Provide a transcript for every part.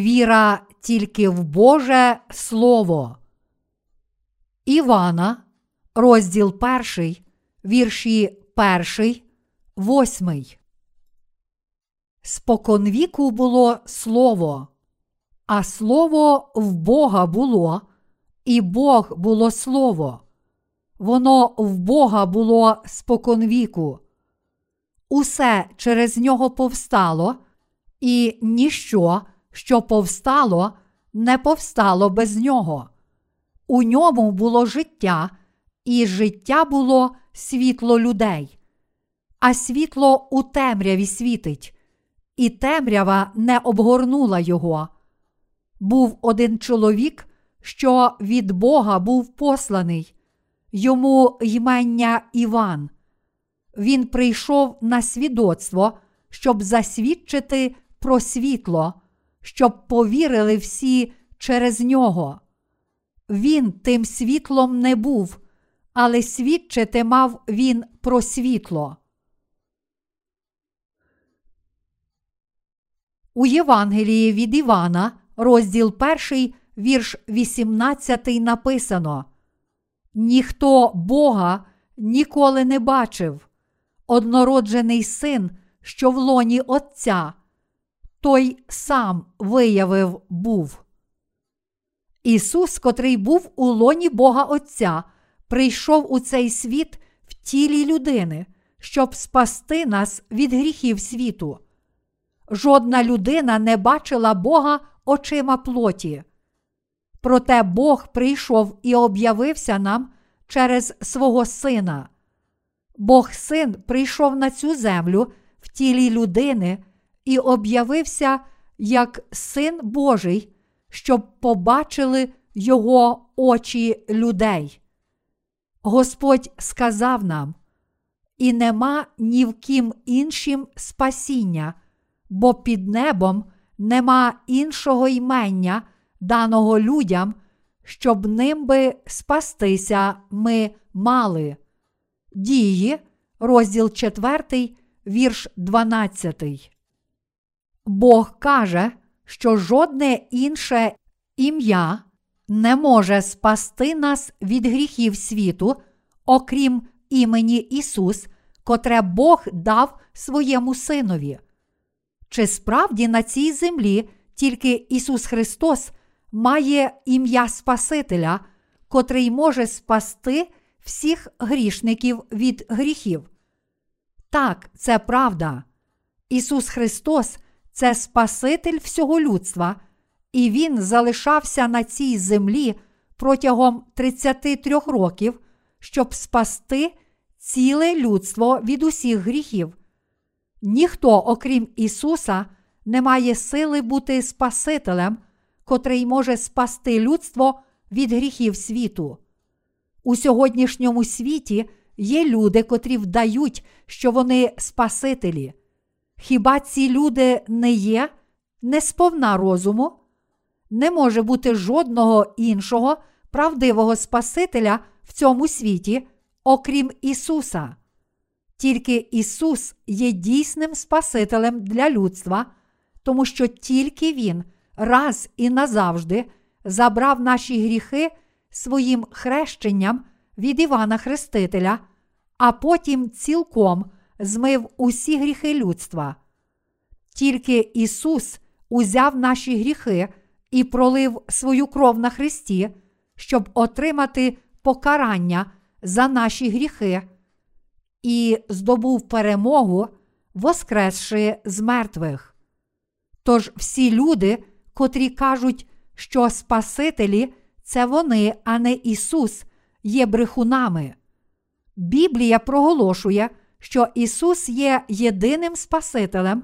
віра тільки в Боже Слово. Івана, розділ перший, вірші перший, восьмий. Споконвіку було слово, а слово в Бога було, і Бог було слово. Воно в Бога було споконвіку. Усе через нього повстало, і ніщо, що повстало, не повстало без нього. У ньому було життя, і життя було світло людей, а світло у темряві світить, і темрява не обгорнула його. Був один чоловік, що від Бога був посланий, йому ймення Іван. Він прийшов на свідоцтво, щоб засвідчити про світло, щоб повірили всі через нього. Він тим світлом не був, але свідчити мав він про світло. У Євангелії від Івана, розділ 1, вірш 18 написано: Ніхто Бога ніколи не бачив, однороджений син, що в лоні Отця, той сам виявив був. Ісус, котрий був у лоні Бога Отця, прийшов у цей світ в тілі людини, щоб спасти нас від гріхів світу. Жодна людина не бачила Бога очима плоті. Проте Бог прийшов і об'явився нам через свого Сина. Бог син прийшов на цю землю в тілі людини і об'явився як Син Божий, щоб побачили його очі людей. Господь сказав нам: і нема ні в ким іншим спасіння, бо під небом нема іншого ймення, даного людям, щоб ним би спастися ми мали. Дії, розділ 4, вірш 12. Бог каже, що жодне інше ім'я не може спасти нас від гріхів світу, окрім імені Ісус, котре Бог дав своєму Синові. Чи справді на цій землі тільки Ісус Христос має ім'я Спасителя, котрий може спасти всіх грішників від гріхів? Так, це правда. Ісус Христос це Спаситель всього людства, і Він залишався на цій землі протягом 33 років, щоб спасти ціле людство від усіх гріхів. Ніхто, окрім Ісуса, не має сили бути Спасителем, котрий може спасти людство від гріхів світу. У сьогоднішньому світі є люди, котрі вдають, що вони Спасителі. Хіба ці люди не є не сповна розуму? Не може бути жодного іншого правдивого Спасителя в цьому світі, окрім Ісуса. Тільки Ісус є дійсним Спасителем для людства, тому що тільки Він раз і назавжди забрав наші гріхи своїм хрещенням від Івана Хрестителя, а потім цілком змив усі гріхи людства. Тільки Ісус узяв наші гріхи і пролив свою кров на Христі, щоб отримати покарання за наші гріхи, і здобув перемогу, воскресши з мертвих. Тож всі люди, котрі кажуть, що Спасителі це вони, а не Ісус, є брехунами. Біблія проголошує, що Ісус є єдиним Спасителем,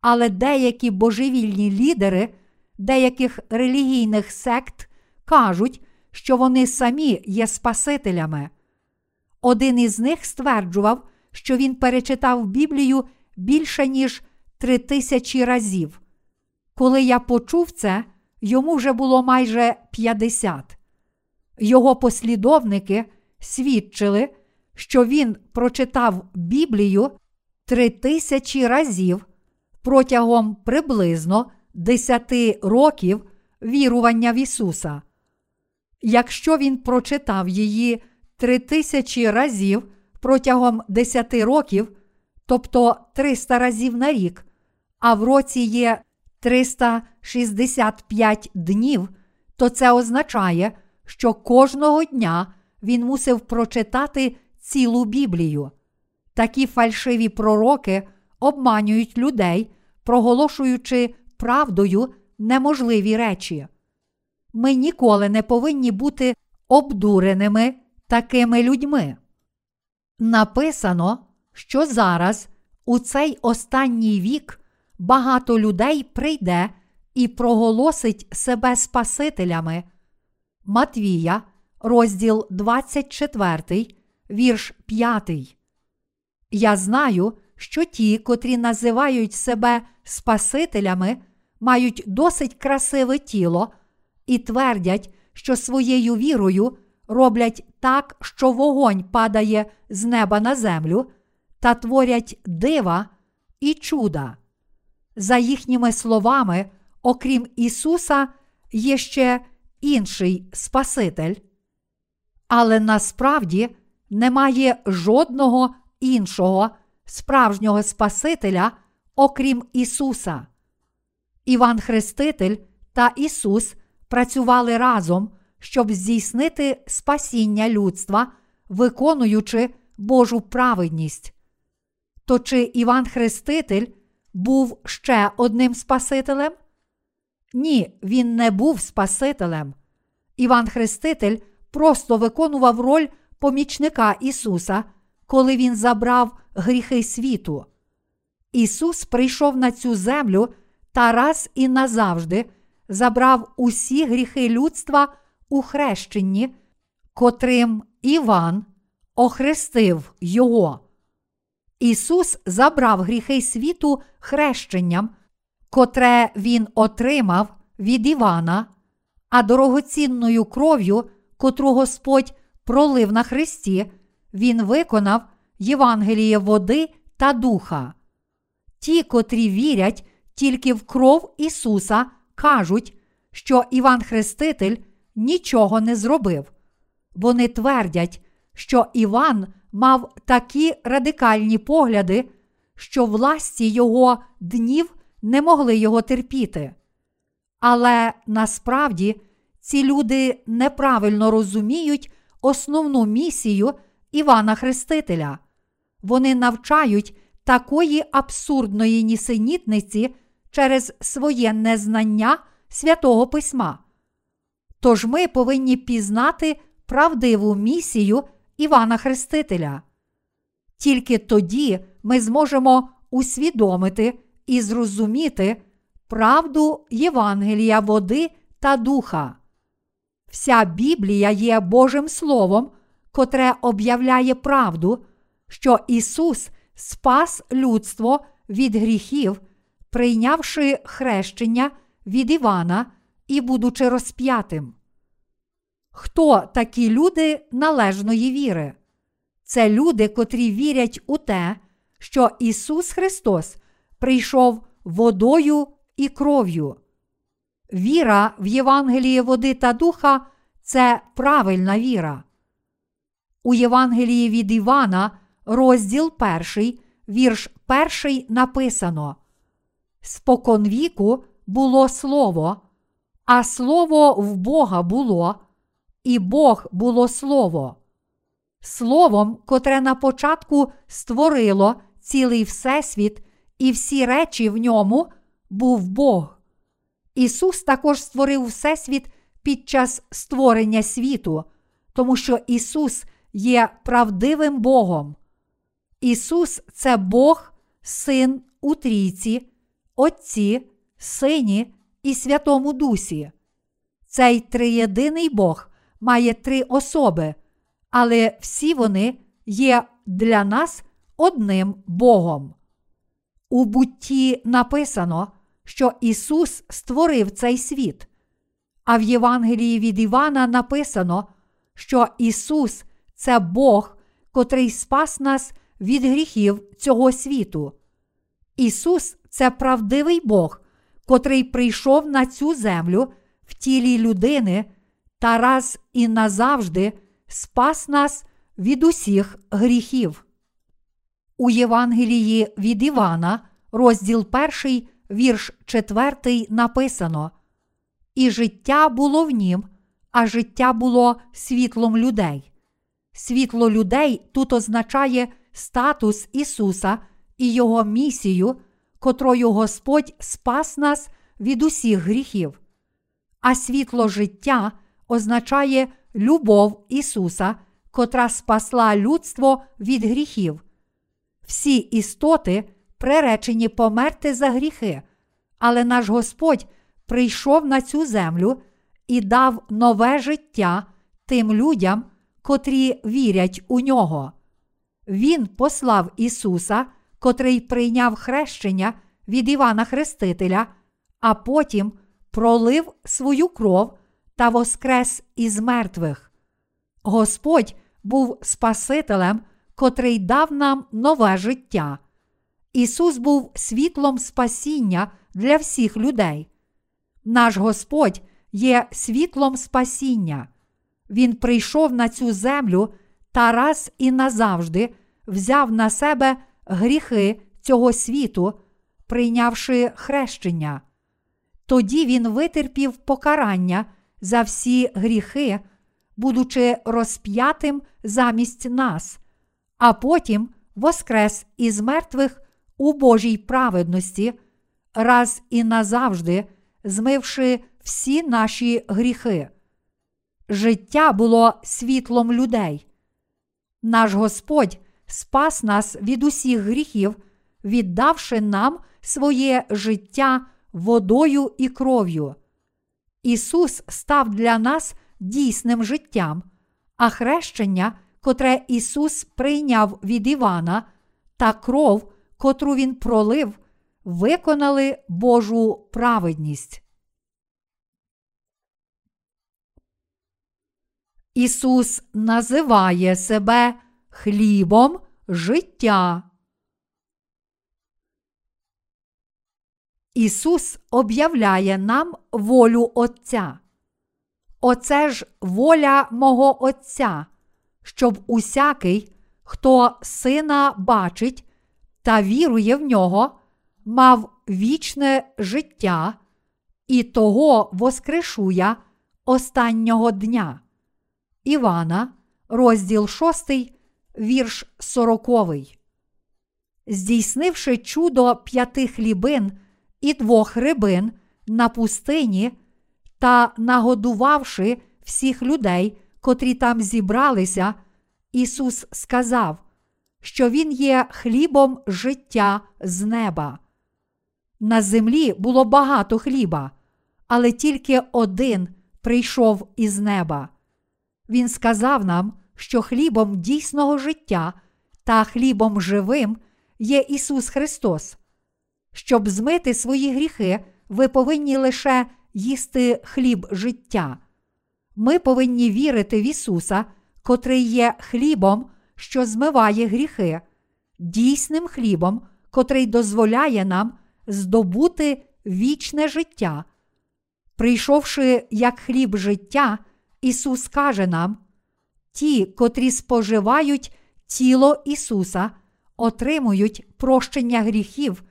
але деякі божевільні лідери деяких релігійних сект кажуть, що вони самі є Спасителями. Один із них стверджував, що він перечитав Біблію більше ніж три тисячі разів. Коли я почув це, йому вже було майже 50. Його послідовники свідчили, що він прочитав Біблію три тисячі разів протягом приблизно 10 років вірування в Ісуса. Якщо він прочитав її три тисячі разів протягом 10 років, тобто 300 разів на рік, а в році є 365 днів, то це означає, що кожного дня він мусив прочитати цілу Біблію. Такі фальшиві пророки обманюють людей, проголошуючи правдою неможливі речі. Ми ніколи не повинні бути обдуреними такими людьми. Написано, що зараз, у цей останній вік, багато людей прийде і проголосить себе Спасителями. Матвія, розділ 24, вірш 5. Я знаю, що ті, котрі називають себе Спасителями, мають досить красиве тіло і твердять, що своєю вірою роблять так, що вогонь падає з неба на землю, та творять дива і чуда. За їхніми словами, окрім Ісуса, є ще інший Спаситель. Але насправді немає жодного іншого справжнього Спасителя, окрім Ісуса. Іван Хреститель та Ісус працювали разом, щоб здійснити спасіння людства, виконуючи Божу праведність. То чи Іван Хреститель був ще одним Спасителем? Ні, він не був Спасителем. Іван Хреститель просто виконував роль помічника Ісуса, коли Він забрав гріхи світу. Ісус прийшов на цю землю та раз і назавжди забрав усі гріхи людства у хрещенні, котрим Іван охрестив Його. Ісус забрав гріхи світу хрещенням, котре Він отримав від Івана, а дорогоцінною кров'ю, котру Господь пролив на Христі, Він виконав Євангеліє води та духа. Ті, котрі вірять тільки в кров Ісуса, кажуть, що Іван Хреститель нічого не зробив. Вони твердять, що Іван мав такі радикальні погляди, що власті його днів не могли його терпіти. Але насправді ці люди неправильно розуміють основну місію Івана Хрестителя. Вони навчають такої абсурдної нісенітниці через своє незнання святого письма. Тож ми повинні пізнати правдиву місію Івана Хрестителя. Тільки тоді ми зможемо усвідомити і зрозуміти правду Євангелія води та духа. Вся Біблія є Божим Словом, котре об'являє правду, що Ісус спас людство від гріхів, прийнявши хрещення від Івана і будучи розп'ятим. Хто такі люди належної віри? Це люди, котрі вірять у те, що Ісус Христос прийшов водою і кров'ю. Віра в Євангеліє води та духа це правильна віра. У Євангелії від Івана, розділ перший, вірш перший написано: Споконвіку було слово, а слово в Бога було, і Бог було слово. Словом, котре на початку створило цілий Всесвіт і всі речі в ньому, був Бог. Ісус також створив Всесвіт під час створення світу, тому що Ісус є правдивим Богом. Ісус це Бог, Син у трійці, Отці, Сині і Святому Дусі. Цей триєдиний Бог має три особи, але всі вони є для нас одним Богом. У бутті написано, що Ісус створив цей світ, а в Євангелії від Івана написано, що Ісус це Бог, котрий спас нас від гріхів цього світу. Ісус це правдивий Бог, котрий прийшов на цю землю в тілі людини та раз і назавжди спас нас від усіх гріхів. У Євангелії від Івана, розділ 1, вірш 4, написано: І життя було в нім, а життя було світлом людей. Світло людей тут означає статус Ісуса і Його місію, котрою Господь спас нас від усіх гріхів. А світло життя означає любов Ісуса, котра спасла людство від гріхів. Всі істоти приречені померти за гріхи, але наш Господь прийшов на цю землю і дав нове життя тим людям, котрі вірять у нього. Він послав Ісуса, котрий прийняв хрещення від Івана Хрестителя, а потім пролив свою кров та воскрес із мертвих. Господь був Спасителем, котрий дав нам нове життя. Ісус був світлом спасіння для всіх людей. Наш Господь є світлом спасіння. Він прийшов на цю землю та раз і назавжди взяв на себе гріхи цього світу, прийнявши хрещення. Тоді він витерпів покарання за всі гріхи, будучи розп'ятим замість нас, а потім воскрес із мертвих у Божій праведності, раз і назавжди змивши всі наші гріхи. Життя було світлом людей. Наш Господь спас нас від усіх гріхів, віддавши нам своє життя водою і кров'ю. Ісус став для нас дійсним життям, а хрещення, котре Ісус прийняв від Івана, та кров, котру Він пролив, виконали Божу праведність. Ісус називає себе хлібом життя. Ісус об'являє нам волю Отця. Оце ж воля мого Отця, щоб усякий, хто сина бачить та вірує в нього, мав вічне життя і того воскрешуя останнього дня. Івана, розділ 6, вірш 40. Здійснивши чудо п'яти хлібин і двох рибин на пустині та нагодувавши всіх людей, котрі там зібралися, Ісус сказав, що Він є хлібом життя з неба. На землі було багато хліба, але тільки один прийшов із неба. Він сказав нам, що хлібом дійсного життя та хлібом живим є Ісус Христос. Щоб змити свої гріхи, ви повинні лише їсти хліб життя. Ми повинні вірити в Ісуса, котрий є хлібом, що змиває гріхи, дійсним хлібом, котрий дозволяє нам здобути вічне життя. Прийшовши як хліб життя, Ісус каже нам: ті, котрі споживають тіло Ісуса, отримують прощення гріхів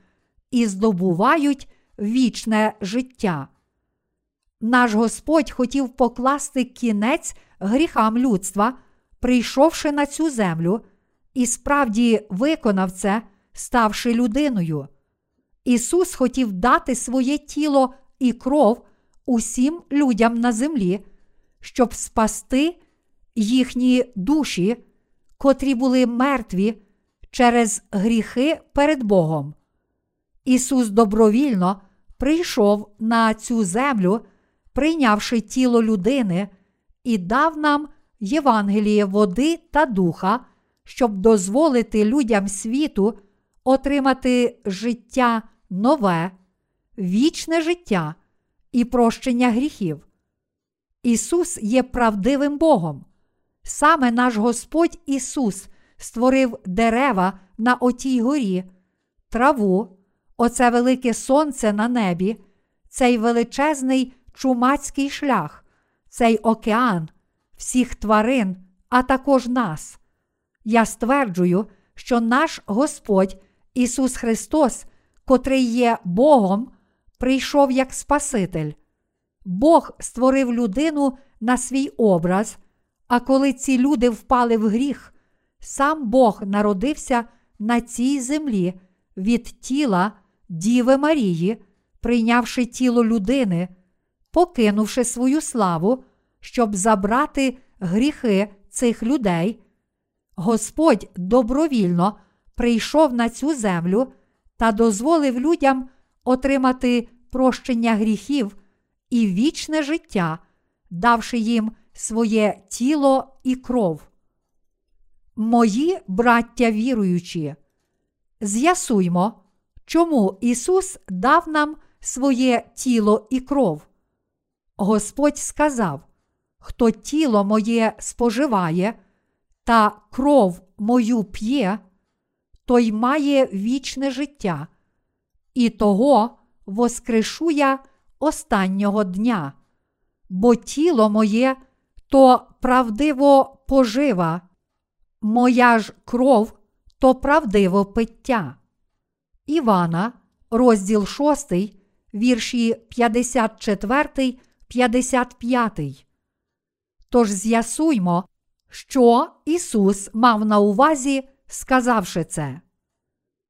і здобувають вічне життя. Наш Господь хотів покласти кінець гріхам людства, прийшовши на цю землю, і справді виконав це, ставши людиною. Ісус хотів дати своє тіло і кров усім людям на землі, щоб спасти їхні душі, котрі були мертві через гріхи перед Богом. Ісус добровільно прийшов на цю землю, прийнявши тіло людини, і дав нам Євангеліє води та духа, щоб дозволити людям світу отримати життя нове, вічне життя і прощення гріхів. Ісус є правдивим Богом. Саме наш Господь Ісус створив дерева на отій горі, траву, оце велике сонце на небі, цей величезний чумацький шлях, цей океан, всіх тварин, а також нас. Я стверджую, що наш Господь Ісус Христос, котрий є Богом, прийшов як Спаситель. Бог створив людину на свій образ, а коли ці люди впали в гріх, сам Бог народився на цій землі від тіла Діви Марії, прийнявши тіло людини, покинувши свою славу, щоб забрати гріхи цих людей. Господь добровільно прийшов на цю землю та дозволив людям отримати прощення гріхів і вічне життя, давши їм своє тіло і кров. Мої браття віруючі, з'ясуймо, чому Ісус дав нам своє тіло і кров. Господь сказав: Хто тіло моє споживає, та кров мою п'є, той має вічне життя, і того воскрешу я останнього дня, бо тіло моє то правдиво пожива, моя ж кров то правдиво пиття. Івана, розділ 6, вірші 54, 55. Тож з'ясуймо, що Ісус мав на увазі, сказавши це.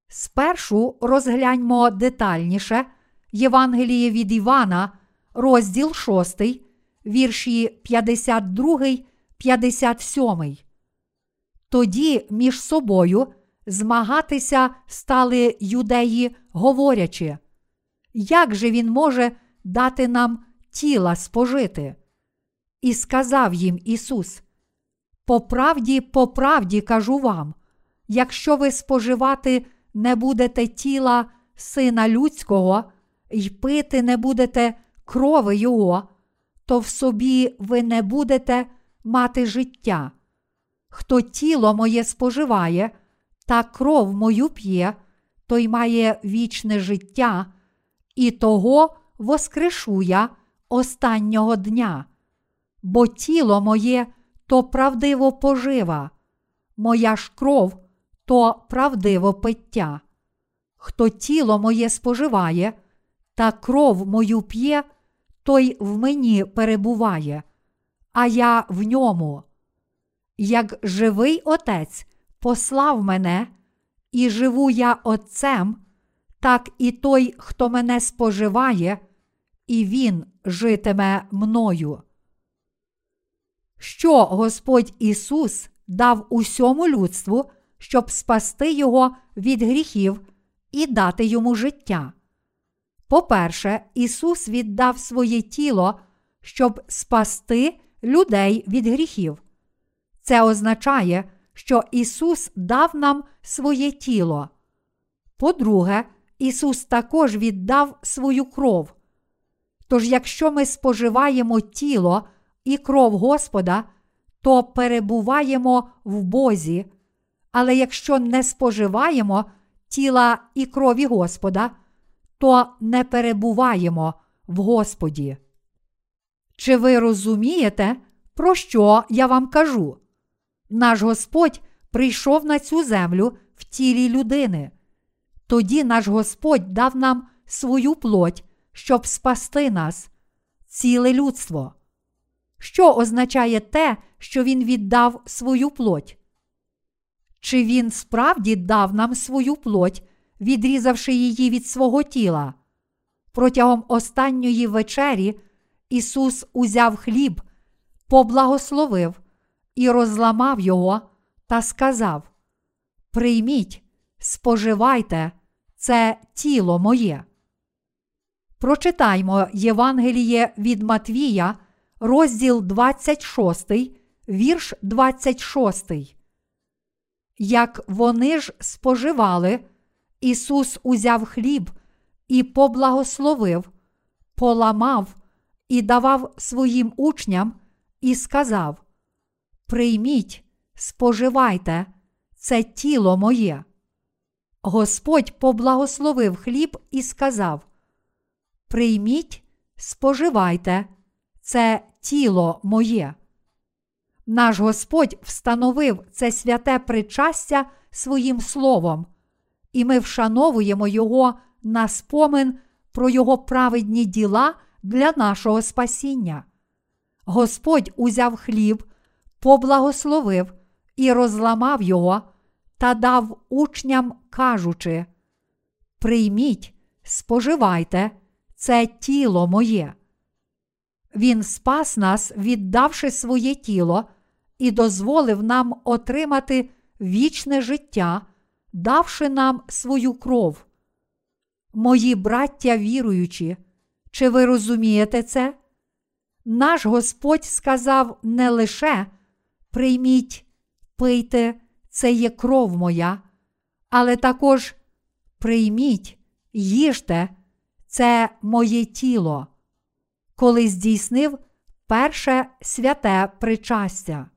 Спершу розгляньмо детальніше Євангеліє від Івана, розділ 6, вірші 52, 57. Тоді між собою змагатися стали юдеї, говорячи, як же він може дати нам тіла спожити? І сказав їм Ісус: По правді, по правді кажу вам, якщо ви споживати не будете тіла Сина Людського й пити не будете крови Його, то в собі ви не будете мати життя. Хто тіло моє споживає, та кров мою п'є, той має вічне життя, і того воскрешу я останнього дня. Бо тіло моє то правдиво пожива, моя ж кров то правдиво пиття. Хто тіло моє споживає, та кров мою п'є, той в мені перебуває, а я в ньому. Як живий Отець послав мене, і живу я Отцем, так і той, хто мене споживає, і Він житиме мною. Що Господь Ісус дав усьому людству, щоб спасти Його від гріхів і дати йому життя? По-перше, Ісус віддав своє тіло, щоб спасти людей від гріхів. Це означає, що Ісус дав нам своє тіло. По-друге, Ісус також віддав свою кров. Тож, якщо ми споживаємо тіло і кров Господа, то перебуваємо в Бозі, але якщо не споживаємо тіла і крові Господа, то не перебуваємо в Господі. Чи ви розумієте, про що я вам кажу? Наш Господь прийшов на цю землю в тілі людини. Тоді наш Господь дав нам свою плоть, щоб спасти нас, ціле людство. Що означає те, що Він віддав свою плоть? Чи він справді дав нам свою плоть, відрізавши її від свого тіла? Протягом останньої вечері Ісус узяв хліб, поблагословив і розламав його та сказав: Прийміть, споживайте, це тіло моє. Прочитаймо Євангеліє від Матвія, розділ 26, вірш 26. Як вони ж споживали, Ісус узяв хліб і поблагословив, поламав і давав своїм учням і сказав: Прийміть, споживайте, це тіло моє. Господь поблагословив хліб і сказав: Прийміть, споживайте, це тіло моє. Наш Господь встановив це святе причастя своїм словом, і ми вшановуємо Його на спомин про Його праведні діла для нашого спасіння. Господь узяв хліб, поблагословив і розламав його та дав учням, кажучи: Прийміть, споживайте, це тіло моє. Він спас нас, віддавши своє тіло, і дозволив нам отримати вічне життя, давши нам свою кров. Мої браття віруючі, чи ви розумієте це? Наш Господь сказав не лише прийміть, пийте, це є кров моя, але також прийміть, їжте, це моє тіло, коли здійснив перше святе причастя.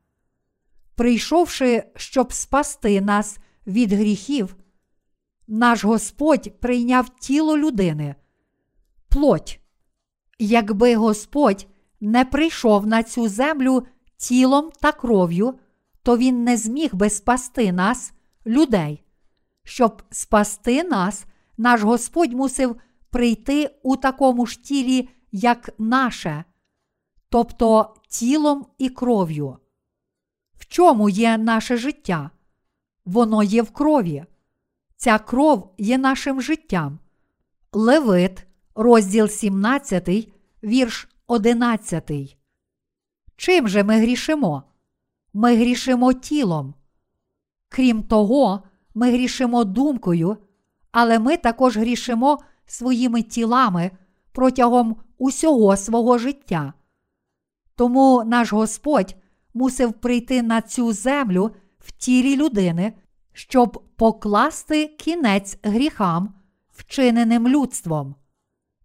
Прийшовши, щоб спасти нас від гріхів, наш Господь прийняв тіло людини, плоть. Якби Господь не прийшов на цю землю тілом та кров'ю, то Він не зміг би спасти нас, людей. Щоб спасти нас, наш Господь мусив прийти у такому ж тілі, як наше, тобто тілом і кров'ю. В чому є наше життя? Воно є в крові. Ця кров є нашим життям. Левит, розділ 17, вірш 11. Чим же ми грішимо? Ми грішимо тілом. Крім того, ми грішимо думкою, але ми також грішимо своїми тілами протягом усього свого життя. Тому наш Господь мусив прийти на цю землю в тілі людини, щоб покласти кінець гріхам, вчиненим людством.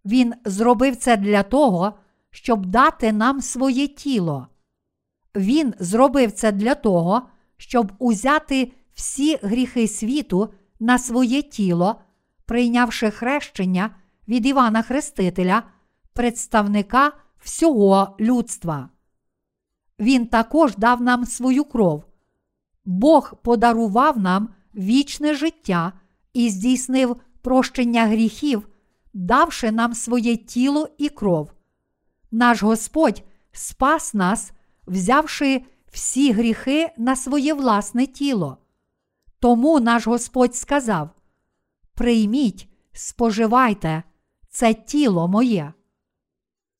Він зробив це для того, щоб дати нам своє тіло. Він зробив це для того, щоб узяти всі гріхи світу на своє тіло, прийнявши хрещення від Івана Хрестителя, представника всього людства. Він також дав нам свою кров. Бог подарував нам вічне життя і здійснив прощення гріхів, давши нам своє тіло і кров. Наш Господь спас нас, взявши всі гріхи на своє власне тіло. Тому наш Господь сказав: Прийміть, споживайте, це тіло моє.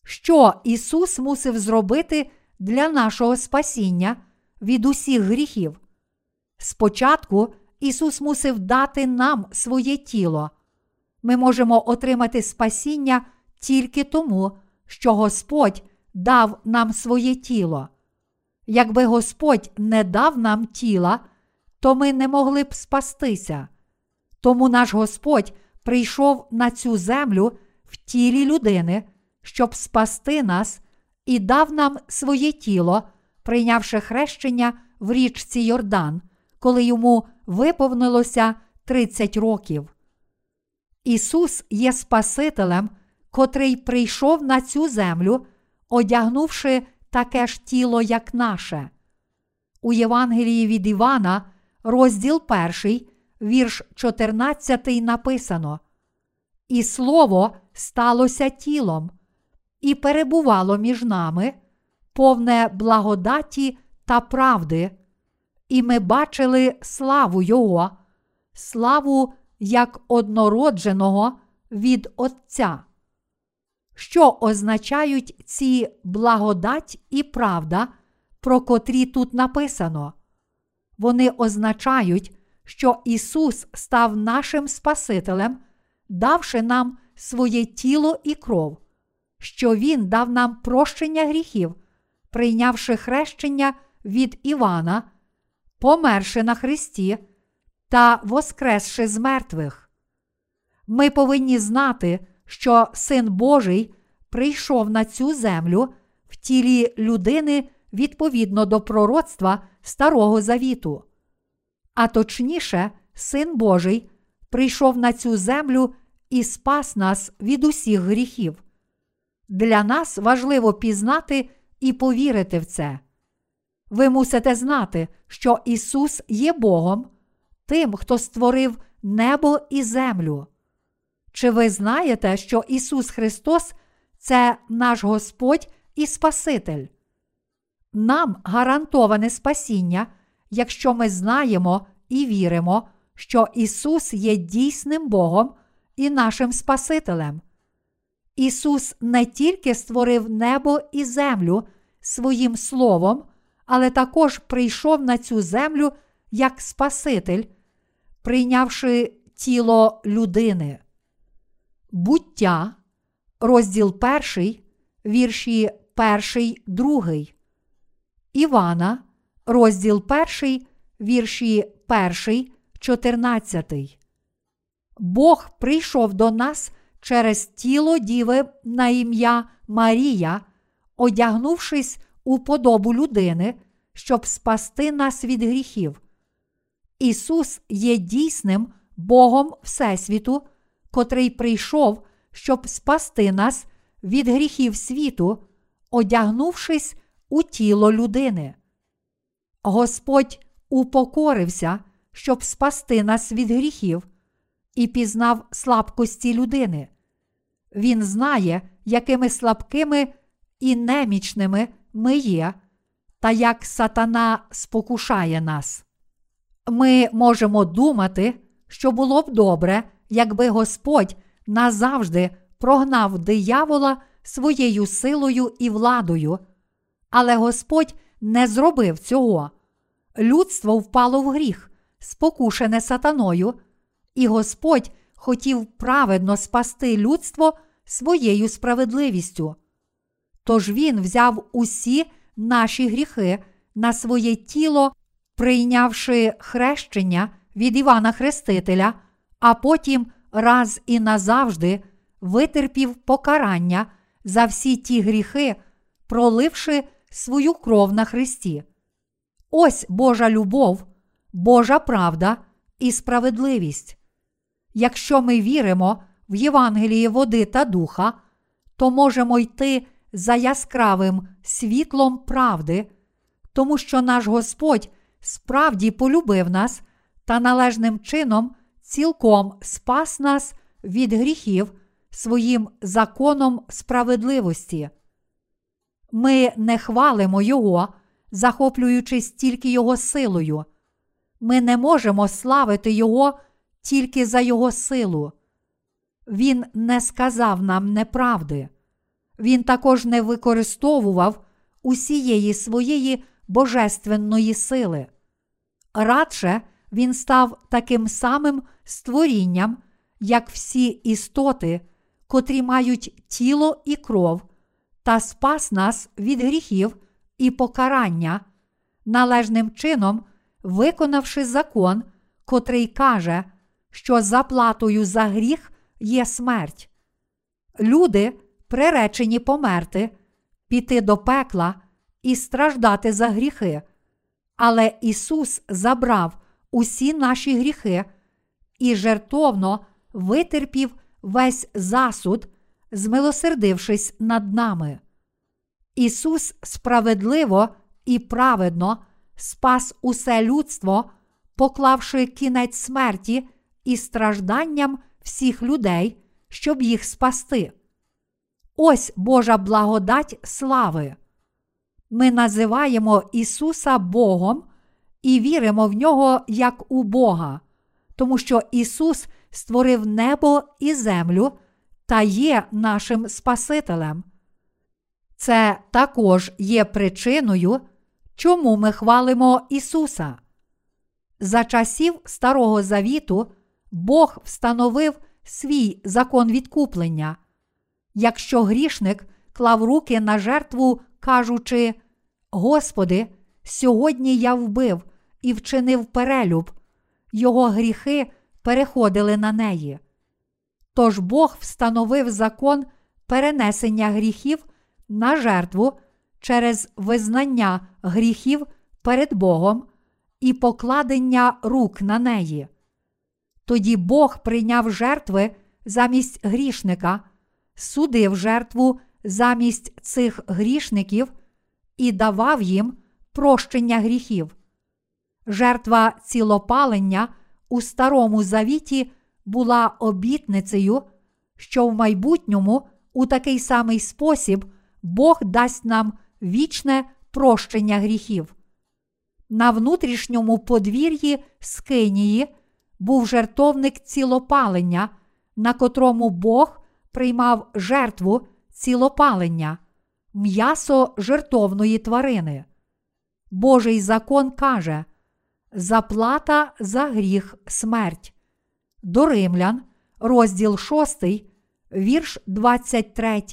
Що Ісус мусив зробити для нашого спасіння від усіх гріхів? Спочатку Ісус мусив дати нам своє тіло. Ми можемо отримати спасіння тільки тому, що Господь дав нам своє тіло. Якби Господь не дав нам тіла, то ми не могли б спастися. Тому наш Господь прийшов на цю землю в тілі людини, щоб спасти нас і дав нам своє тіло, прийнявши хрещення в річці Йордан, коли йому виповнилося 30 років. Ісус є Спасителем, котрий прийшов на цю землю, одягнувши таке ж тіло, як наше. У Євангелії від Івана, розділ 1, вірш 14 написано: І слово сталося тілом, і перебувало між нами, повне благодаті та правди, і ми бачили славу Його, славу як однородженого від Отця. Що означають ці благодать і правда, про котрі тут написано? Вони означають, що Ісус став нашим Спасителем, давши нам своє тіло і кров, що Він дав нам прощення гріхів, прийнявши хрещення від Івана, померши на Христі та воскресши з мертвих. Ми повинні знати, що Син Божий прийшов на цю землю в тілі людини відповідно до пророцтва Старого Завіту. А точніше, Син Божий прийшов на цю землю і спас нас від усіх гріхів. Для нас важливо пізнати і повірити в це. Ви мусите знати, що Ісус є Богом, тим, хто створив небо і землю. Чи ви знаєте, що Ісус Христос це наш Господь і Спаситель? Нам гарантоване спасіння, якщо ми знаємо і віримо, що Ісус є дійсним Богом і нашим Спасителем. Ісус не тільки створив небо і землю своїм Словом, але також прийшов на цю землю як Спаситель, прийнявши тіло людини. Буття, розділ перший, вірші перший, другий. Івана, розділ перший, вірші перший, чотирнадцятий. Бог прийшов до нас через тіло діви на ім'я Марія, одягнувшись у подобу людини, щоб спасти нас від гріхів. Ісус є дійсним Богом Всесвіту, котрий прийшов, щоб спасти нас від гріхів світу, одягнувшись у тіло людини. Господь упокорився, щоб спасти нас від гріхів, і пізнав слабкості людини. Він знає, якими слабкими і немічними ми є, та як сатана спокушає нас. Ми можемо думати, що було б добре, якби Господь назавжди прогнав диявола своєю силою і владою, але Господь не зробив цього. Людство впало в гріх, спокушене сатаною, і Господь хотів праведно спасти людство своєю справедливістю. Тож Він взяв усі наші гріхи на своє тіло, прийнявши хрещення від Івана Хрестителя, а потім раз і назавжди витерпів покарання за всі ті гріхи, проливши свою кров на Христі. Ось Божа любов, Божа правда і справедливість. Якщо ми віримо в Євангеліє води та духа, то можемо йти за яскравим світлом правди, тому що наш Господь справді полюбив нас та належним чином цілком спас нас від гріхів своїм законом справедливості. Ми не хвалимо Його, захоплюючись тільки Його силою. Ми не можемо славити Його тільки за Його силу. Він не сказав нам неправди. Він також не використовував усієї своєї божественної сили. Радше він став таким самим створінням, як всі істоти, котрі мають тіло і кров, та спас нас від гріхів і покарання, належним чином виконавши закон, котрий каже, що заплатою за гріх є смерть. Люди приречені померти, піти до пекла і страждати за гріхи. Але Ісус забрав усі наші гріхи і жертовно витерпів весь засуд, змилосердившись над нами. Ісус справедливо і праведно спас усе людство, поклавши кінець смерті і стражданням всіх людей, щоб їх спасти. Ось Божа благодать слави. Ми називаємо Ісуса Богом і віримо в нього як у Бога, тому що Ісус створив небо і землю та є нашим Спасителем. Це також є причиною, чому ми хвалимо Ісуса. За часів Старого Завіту Бог встановив свій закон відкуплення. Якщо грішник клав руки на жертву, кажучи: Господи, сьогодні я вбив і вчинив перелюб, його гріхи переходили на неї. Тож Бог встановив закон перенесення гріхів на жертву через визнання гріхів перед Богом і покладення рук на неї. Тоді Бог прийняв жертви замість грішника, судив жертву замість цих грішників і давав їм прощення гріхів. Жертва цілопалення у Старому Завіті була обітницею, що в майбутньому у такий самий спосіб Бог дасть нам вічне прощення гріхів. На внутрішньому подвір'ї Скинії був жертовник цілопалення, на котрому Бог приймав жертву цілопалення, м'ясо жертовної тварини. Божий закон каже Заплата за гріх смерть. До Римлян, розділ 6, вірш 23.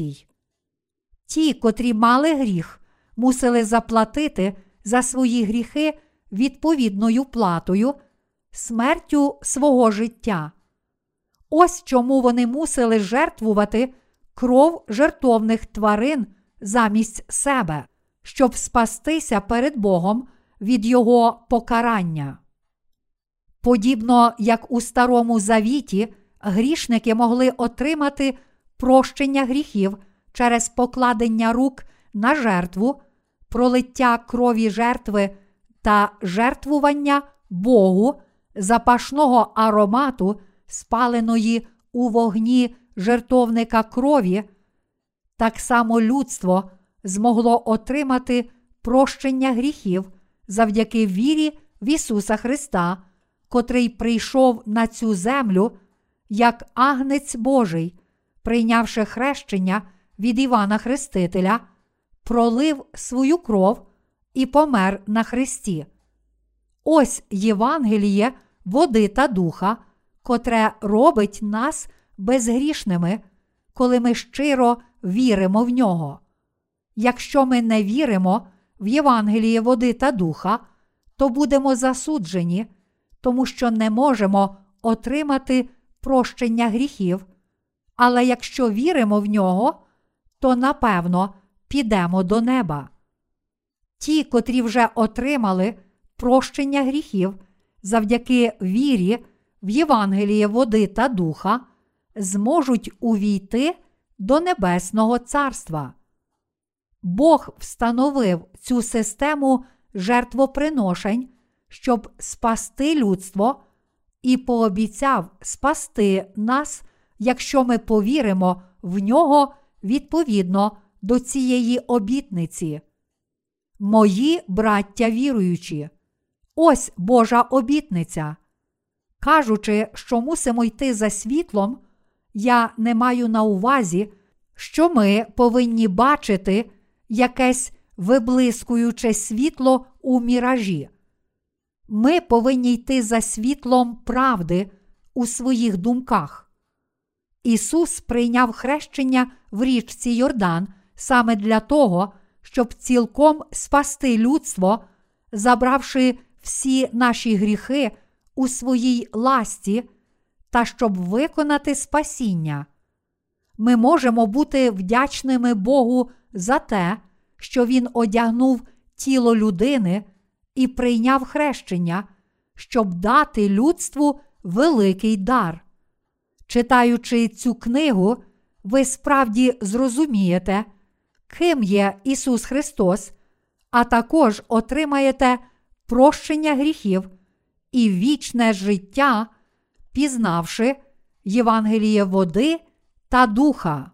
Ті, котрі мали гріх, мусили заплатити за свої гріхи відповідною платою, смертю свого життя. Ось чому вони мусили жертвувати кров жертовних тварин замість себе, щоб спастися перед Богом від Його покарання. Подібно як у Старому Завіті грішники могли отримати прощення гріхів через покладення рук на жертву, пролиття крові жертви та жертвування Богу запашного аромату, спаленої у вогні жертовника крові, так само людство змогло отримати прощення гріхів завдяки вірі в Ісуса Христа, котрий прийшов на цю землю як агнець Божий, прийнявши хрещення від Івана Хрестителя, пролив свою кров і помер на Христі. Ось Євангеліє води та духа, котре робить нас безгрішними, коли ми щиро віримо в нього. Якщо ми не віримо в Євангеліє води та духа, то будемо засуджені, тому що не можемо отримати прощення гріхів. Але якщо віримо в нього, то напевно підемо до неба. Ті, котрі вже отримали прощення гріхів завдяки вірі в Євангеліє води та духа, зможуть увійти до Небесного Царства. Бог встановив цю систему жертвоприношень, щоб спасти людство, і пообіцяв спасти нас, якщо ми повіримо в нього відповідно до цієї обітниці. Мої браття віруючі, ось Божа обітниця. Кажучи, що мусимо йти за світлом, я не маю на увазі, що ми повинні бачити якесь виблискуюче світло у міражі. Ми повинні йти за світлом правди у своїх думках. Ісус прийняв хрещення в річці Йордан саме для того, щоб цілком спасти людство, забравши всі наші гріхи у своїй ласті та щоб виконати спасіння. Ми можемо бути вдячними Богу за те, що Він одягнув тіло людини і прийняв хрещення, щоб дати людству великий дар. Читаючи цю книгу, ви справді зрозумієте, ким є Ісус Христос, а також отримаєте прощення гріхів і вічне життя, пізнавши Євангеліє води та духа.